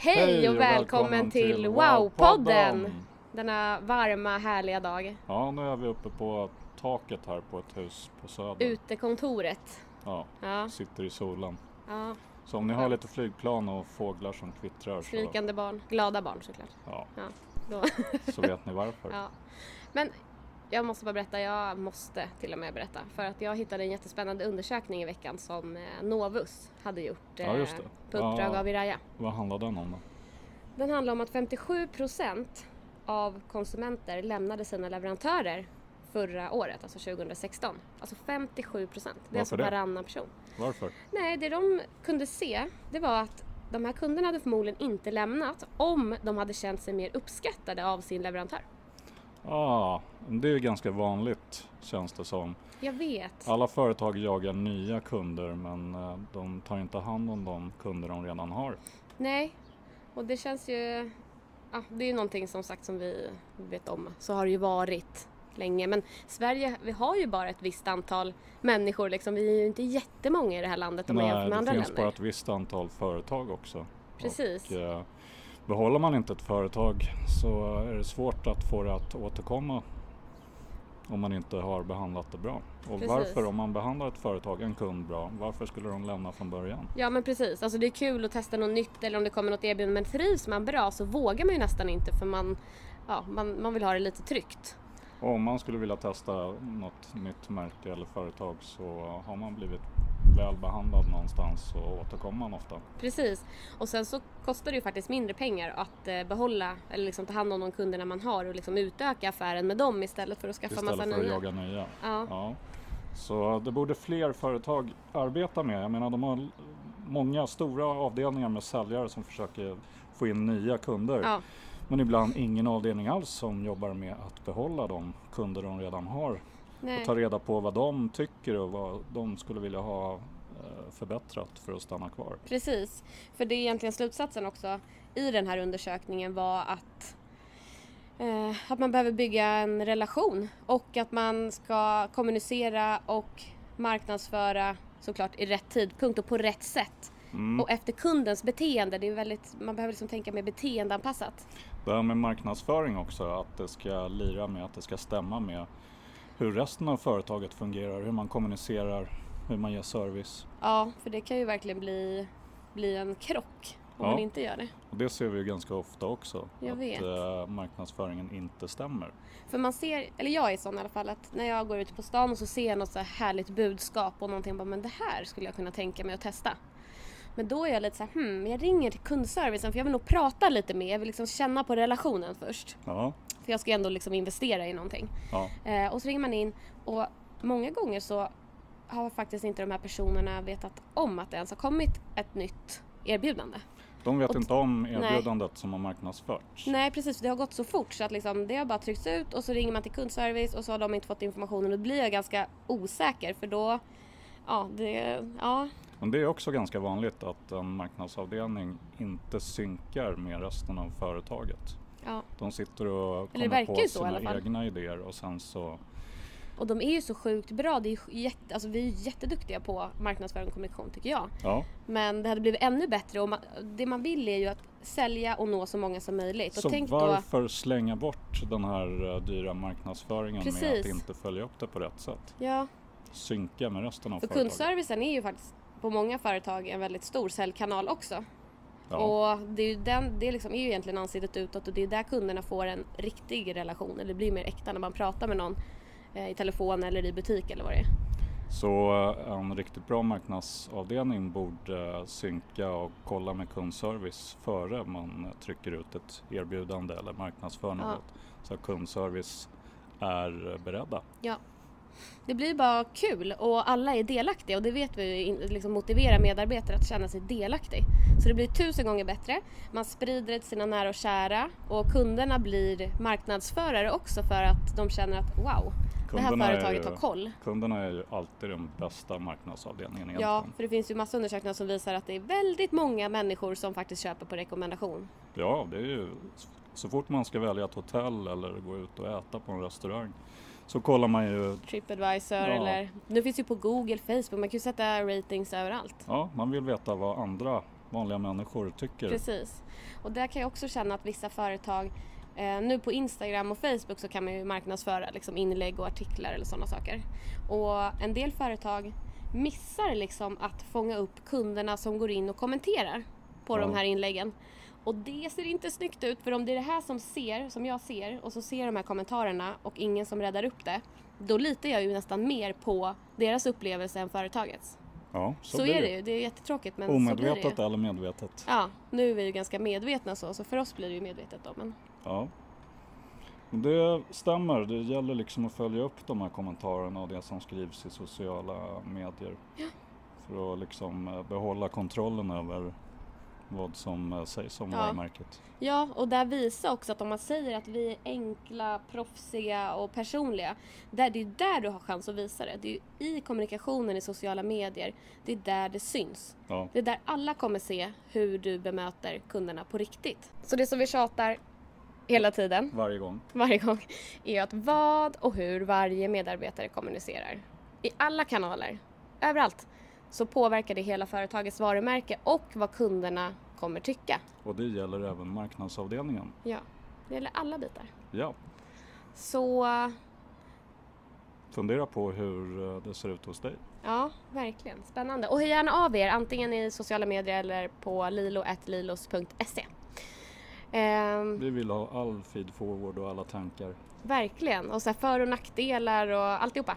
Hej och välkommen till Wow-podden! Denna varma, härliga dag. Ja, nu är vi uppe på taket här på ett hus på Söder. Utekontoret. Ja, Ja, sitter i solen. ja. Så om ni har lite flygplan och fåglar som kvittrar så, Skrikande barn. Glada barn såklart. ja, Ja, så vet ni varför. ja. Men jag måste bara berätta, jag måste till och med berätta. För att jag hittade en jättespännande undersökning i veckan som eh, Novus hade gjort Ja, eh, just det. på uppdrag Ja. av Iraya. Vad handlar den om då? Den handlar om att 57 procent av konsumenter lämnade sina leverantörer förra året, alltså 2016. Alltså 57 procent. Det är Varför alltså det? varannan person. Varför? Nej, det de kunde se det var att de här kunderna hade förmodligen inte lämnat om de hade känt sig mer uppskattade av sin leverantör. Ah, det är ganska vanligt känns det som. Jag vet. Alla företag jagar nya kunder men eh, de tar inte hand om de kunder de redan har. Nej, och det känns ju... Ja, det är ju någonting som sagt som vi vet om. Så har det ju varit länge. Men Sverige, vi har ju bara ett visst antal människor liksom. Vi är ju inte jättemånga i det här landet om man jämför Nej, med det andra finns länder. bara ett visst antal företag också. Precis. Och, eh, behåller man inte ett företag så är det svårt att få det att återkomma om man inte har behandlat det bra. Och Precis. varför, om man behandlar ett företag, en kund bra, varför skulle de lämna från början? Ja men precis, alltså det är kul att testa något nytt eller om det kommer något erbjudande men trivs man bra så vågar man ju nästan inte för man, ja, man, man vill ha det lite tryggt. Och om man skulle vilja testa något nytt märke eller företag så har man blivit väl behandlad någonstans så återkommer man ofta. Precis, och sen så kostar det ju faktiskt mindre pengar att eh, behålla eller liksom ta hand om de kunderna man har och liksom utöka affären med dem istället för att skaffa Istället massa för att nya. jaga nya. Ja. Så det borde fler företag arbeta med. Jag menar de har många stora avdelningar med säljare som försöker få in nya kunder. Ja. Men ibland ingen avdelning alls som jobbar med att behålla de kunder de redan har. Nej. Och ta reda på vad de tycker och vad de skulle vilja ha eh, förbättrat för att stanna kvar. Precis, för det är egentligen slutsatsen också i den här undersökningen var att eh, att man behöver bygga en relation och att man ska kommunicera och marknadsföra såklart i rätt tidpunkt och på rätt sätt. Mm. Och efter kundens beteende, det är väldigt, man behöver liksom tänka mer beteendeanpassat. Det här med marknadsföring också, att det ska lira med, att det ska stämma med hur resten av företaget fungerar, hur man kommunicerar, hur man ger service. Ja, för det kan ju verkligen bli, bli en krock om Ja. man inte gör det. Och det ser vi ju ganska ofta också, Jag att vet. eh, marknadsföringen inte stämmer. För man ser, eller jag är sån i alla fall, att när jag går ute på stan och så ser jag något så här härligt budskap och någonting bara, men det här skulle jag kunna tänka mig att testa. Men då är jag lite så här, hmm, jag ringer till kundservicen för jag vill nog prata lite mer, jag vill liksom känna på relationen först. Ja, För jag ska ju ändå liksom investera i någonting. ja. Eh, och så ringer man in och många gånger så har faktiskt inte de här personerna vetat om att det ens har kommit ett nytt erbjudande. De vet Och- inte om nej. erbjudandet som har marknadsförts. Nej precis, det har gått så fort så att liksom, det har bara tryckts ut och så ringer man till kundservice och så har de inte fått informationen och då blir jag ganska osäker för då, ja, det, ja, Men det är också ganska vanligt att en marknadsavdelning inte synkar med resten av företaget. Ja. De sitter och kommer på så sina egna idéer och sen så Och de är ju så sjukt bra, det är jätte, alltså vi är jätteduktiga på marknadsföring och kommunikation tycker jag. Ja, Men det hade blivit ännu bättre och man, det man vill är ju att sälja och nå så många som möjligt. så och tänk då, varför slänga bort den här eh, dyra marknadsföringen med Precis. att inte följa upp det på rätt sätt? ja, Synka med resten av för företaget. kundservicen är ju faktiskt på många företag en väldigt stor säljkanal också. Ja. Och det är ju, den, det liksom är ju egentligen ansiktet utåt och det är där kunderna får en riktig relation. Eller blir mer äkta när man pratar med någon eh, i telefon eller i butik eller vad det är. Så eh, en riktigt bra marknadsavdelning borde synka och kolla med kundservice före man trycker ut ett erbjudande eller marknadsför något. Så att kundservice är beredda. Ja. Det blir bara kul och alla är delaktiga och det vet vi ju liksom motiverar medarbetare att känna sig delaktig. Så det blir tusen gånger bättre. Man sprider det till sina nära och kära och kunderna blir marknadsförare också för att de känner att wow, det här Kunderna är företaget ju- har koll. Kunderna är ju alltid den bästa marknadsavdelningen Ja, egentligen. för det finns ju massa undersökningar som visar att det är väldigt många människor som faktiskt köper på rekommendation. Ja, det är ju så fort man ska välja ett hotell eller gå ut och äta på en restaurang så kollar man ju, Tripadvisor Ja. eller nu finns ju på Google, Facebook, man kan ju sätta ratings överallt. ja, man vill veta vad andra vanliga människor tycker. Precis. Och där kan jag också känna att vissa företag eh, nu på Instagram och Facebook så kan man ju marknadsföra liksom inlägg och artiklar eller sådana saker. Och en del företag missar liksom att fånga upp kunderna som går in och kommenterar på Ja. de här inläggen. Och det ser inte snyggt ut för om det är det här som ser, som jag ser och så ser de här kommentarerna och ingen som räddar upp det. Då litar jag ju nästan mer på deras upplevelse än företagets. Ja, så, Så, blir är det ju, det är jättetråkigt men så blir det ju. Omedvetet eller medvetet. Ja, nu är vi ju ganska medvetna så, så för oss blir det ju medvetet då. Men Ja. Det stämmer, det gäller liksom att följa upp de här kommentarerna och det som skrivs i sociala medier. För att liksom eh, behålla kontrollen över vad som eh, sägs om Ja. varumärket. ja, och där visar också att om man säger att vi är enkla, proffsiga och personliga. Där, det är där du har chans att visa det. Det är i kommunikationen i sociala medier. Det är där det syns. Ja, Det är där alla kommer se hur du bemöter kunderna på riktigt. Så det som vi tjatar hela tiden, varje gång. varje gång, är att vad och hur varje medarbetare kommunicerar. I alla kanaler, överallt, så påverkar det hela företagets varumärke och vad kunderna kommer tycka. Och det gäller även marknadsavdelningen. Ja, det gäller alla bitar. Ja, Så fundera på hur eh, det ser ut hos dig. ja, verkligen spännande. Och hör gärna av er antingen i sociala medier eller på lilo.lilos.se. Ehm, Vi vill ha all feed forward och alla tankar. verkligen, och så för och nackdelar och alltihopa.